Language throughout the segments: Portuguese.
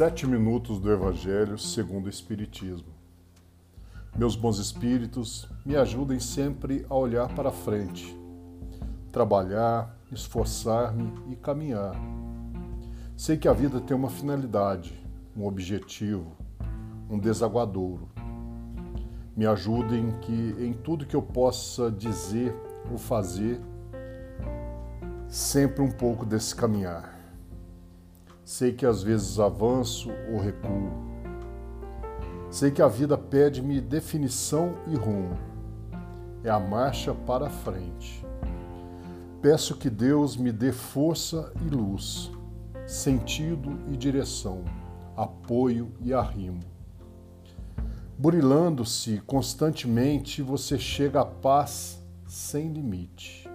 Sete minutos do Evangelho segundo o Espiritismo. Meus bons espíritos, me ajudem sempre a olhar para frente, trabalhar, esforçar-me e caminhar. Sei que a vida tem uma finalidade, um objetivo, um desaguadouro. Me ajudem que em tudo que eu possa dizer ou fazer, sempre um pouco desse caminhar Sei que às vezes avanço ou recuo. Sei que a vida pede-me definição e rumo. É a marcha para a frente. Peço que Deus me dê força e luz, sentido e direção, apoio e arrimo. Burilando-se constantemente, você chega à paz sem limite.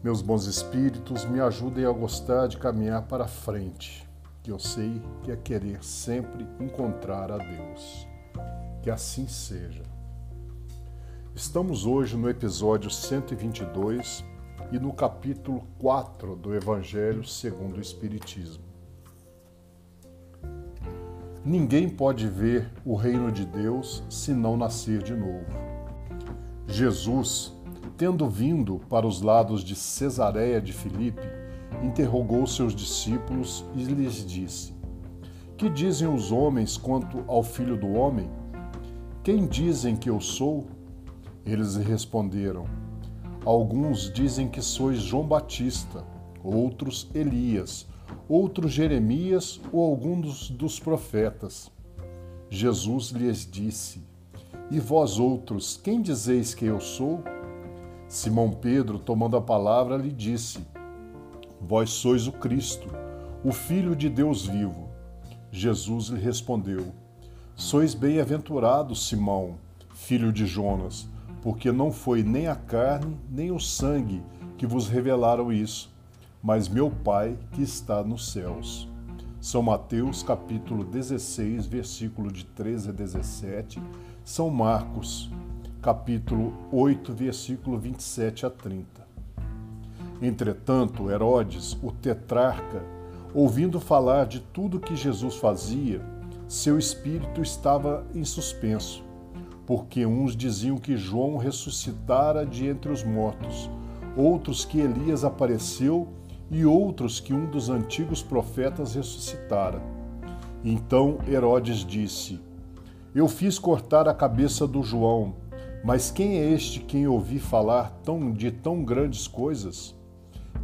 Meus bons espíritos, me ajudem a gostar de caminhar para frente, que eu sei que é querer sempre encontrar a Deus. Que assim seja. Estamos hoje no episódio 122 e no capítulo 4 do Evangelho segundo o Espiritismo. Ninguém pode ver o reino de Deus se não nascer de novo. Jesus tendo vindo para os lados de Cesareia de Filipe, interrogou seus discípulos e lhes disse: Que dizem os homens quanto ao filho do homem? Quem dizem que eu sou? Eles responderam: Alguns dizem que sois João Batista, outros Elias, outros Jeremias ou algum dos, dos profetas. Jesus lhes disse: E vós outros, quem dizeis que eu sou? Simão Pedro, tomando a palavra, lhe disse: Vós sois o Cristo, o Filho de Deus vivo. Jesus lhe respondeu: Sois bem-aventurado, Simão, filho de Jonas, porque não foi nem a carne nem o sangue que vos revelaram isso, mas meu Pai que está nos céus. São Mateus capítulo 16, versículo de 13 a 17, São Marcos capítulo 8, versículo 27 a 30. Entretanto, Herodes, o tetrarca, ouvindo falar de tudo que Jesus fazia, seu espírito estava em suspenso, porque uns diziam que João ressuscitara de entre os mortos, outros que Elias apareceu e outros que um dos antigos profetas ressuscitara. Então Herodes disse: Eu fiz cortar a cabeça do João mas quem é este quem ouvi falar tão, de tão grandes coisas?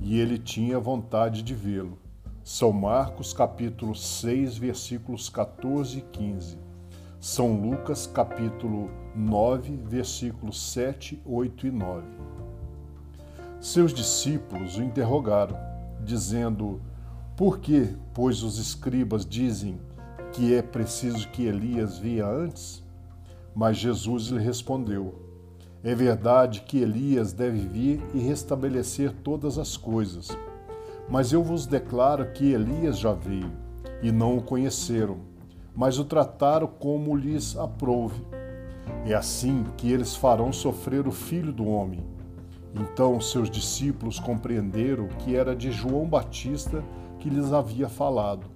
E ele tinha vontade de vê-lo. São Marcos capítulo 6, versículos 14 e 15. São Lucas capítulo 9, versículos 7, 8 e 9. Seus discípulos o interrogaram, dizendo: Por que, pois, os escribas dizem que é preciso que Elias via antes? Mas Jesus lhe respondeu: É verdade que Elias deve vir e restabelecer todas as coisas. Mas eu vos declaro que Elias já veio, e não o conheceram, mas o trataram como lhes aprouve. É assim que eles farão sofrer o filho do homem. Então seus discípulos compreenderam que era de João Batista que lhes havia falado.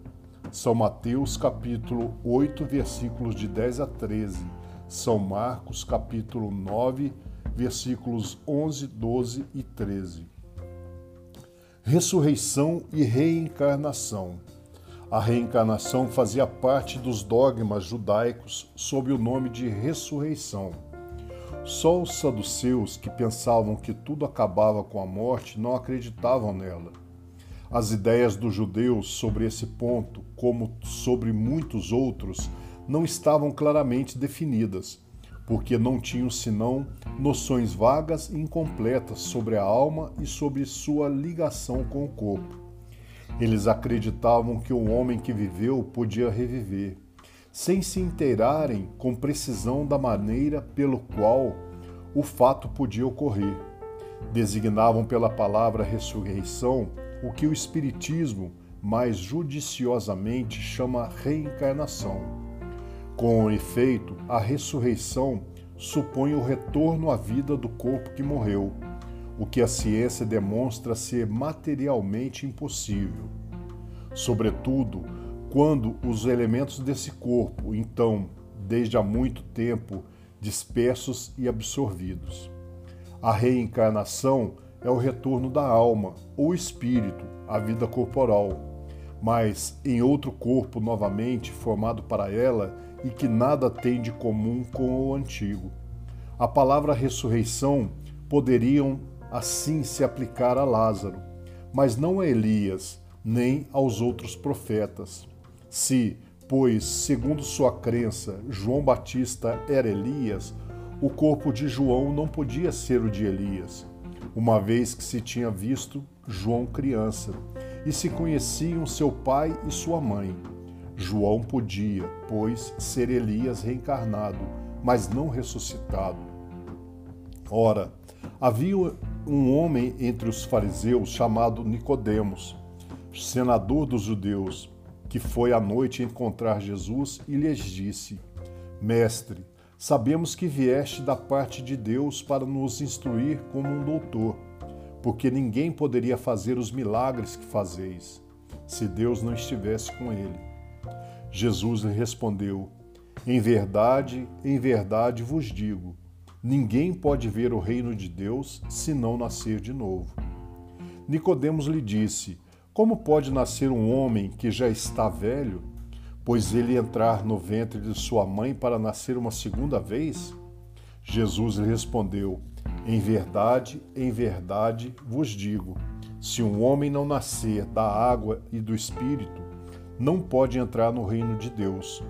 São Mateus capítulo 8, versículos de 10 a 13 são Marcos, capítulo 9, versículos 11, 12 e 13. Ressurreição e reencarnação. A reencarnação fazia parte dos dogmas judaicos sob o nome de ressurreição. Só os saduceus, que pensavam que tudo acabava com a morte, não acreditavam nela. As ideias dos judeus sobre esse ponto, como sobre muitos outros, não estavam claramente definidas, porque não tinham senão noções vagas e incompletas sobre a alma e sobre sua ligação com o corpo. Eles acreditavam que o homem que viveu podia reviver, sem se inteirarem com precisão da maneira pelo qual o fato podia ocorrer. Designavam pela palavra ressurreição o que o Espiritismo mais judiciosamente chama reencarnação. Com efeito, a ressurreição supõe o retorno à vida do corpo que morreu, o que a ciência demonstra ser materialmente impossível. Sobretudo, quando os elementos desse corpo, então, desde há muito tempo, dispersos e absorvidos. A reencarnação é o retorno da alma ou espírito à vida corporal, mas em outro corpo novamente formado para ela e que nada tem de comum com o antigo. A palavra ressurreição poderiam assim se aplicar a Lázaro, mas não a Elias, nem aos outros profetas. Se, pois, segundo sua crença, João Batista era Elias, o corpo de João não podia ser o de Elias, uma vez que se tinha visto João criança e se conheciam seu pai e sua mãe. João podia, pois, ser Elias reencarnado, mas não ressuscitado. Ora, havia um homem entre os fariseus chamado Nicodemos, senador dos judeus, que foi à noite encontrar Jesus e lhes disse: Mestre, sabemos que vieste da parte de Deus para nos instruir como um doutor, porque ninguém poderia fazer os milagres que fazeis, se Deus não estivesse com ele. Jesus lhe respondeu: Em verdade, em verdade vos digo, ninguém pode ver o reino de Deus se não nascer de novo. Nicodemos lhe disse: como pode nascer um homem que já está velho, pois ele entrar no ventre de sua mãe para nascer uma segunda vez? Jesus lhe respondeu: Em verdade, em verdade vos digo: se um homem não nascer da água e do espírito, não pode entrar no reino de Deus.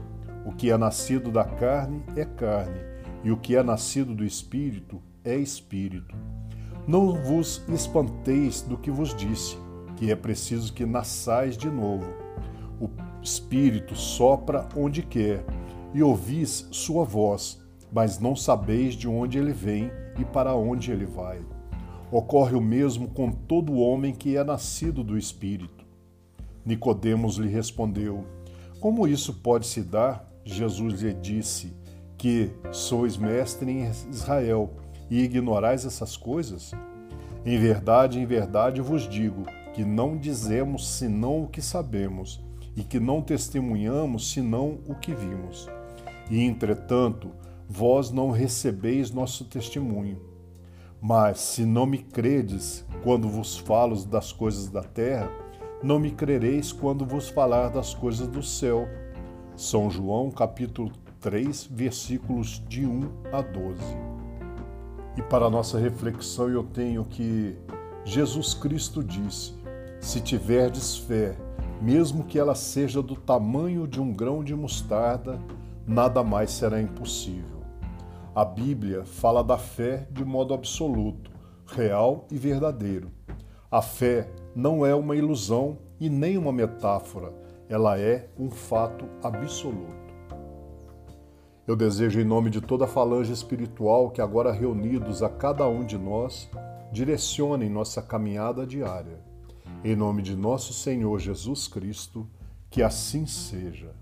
O que é nascido da carne é carne, e o que é nascido do espírito é espírito. Não vos espanteis do que vos disse que é preciso que nasçais de novo. O Espírito sopra onde quer, e ouvis sua voz, mas não sabeis de onde ele vem e para onde ele vai. Ocorre o mesmo com todo homem que é nascido do Espírito. Nicodemos lhe respondeu: Como isso pode se dar? Jesus lhe disse: Que sois mestre em Israel e ignorais essas coisas? Em verdade, em verdade vos digo que não dizemos senão o que sabemos, e que não testemunhamos senão o que vimos. E, entretanto, vós não recebeis nosso testemunho. Mas, se não me credes quando vos falo das coisas da terra, não me crereis quando vos falar das coisas do céu. São João, capítulo 3, versículos de 1 a 12. E para nossa reflexão, eu tenho que Jesus Cristo disse: se tiverdes fé, mesmo que ela seja do tamanho de um grão de mostarda, nada mais será impossível. A Bíblia fala da fé de modo absoluto, real e verdadeiro. A fé não é uma ilusão e nem uma metáfora, ela é um fato absoluto. Eu desejo, em nome de toda a falange espiritual que agora reunidos a cada um de nós, direcionem nossa caminhada diária em nome de nosso Senhor Jesus Cristo, que assim seja.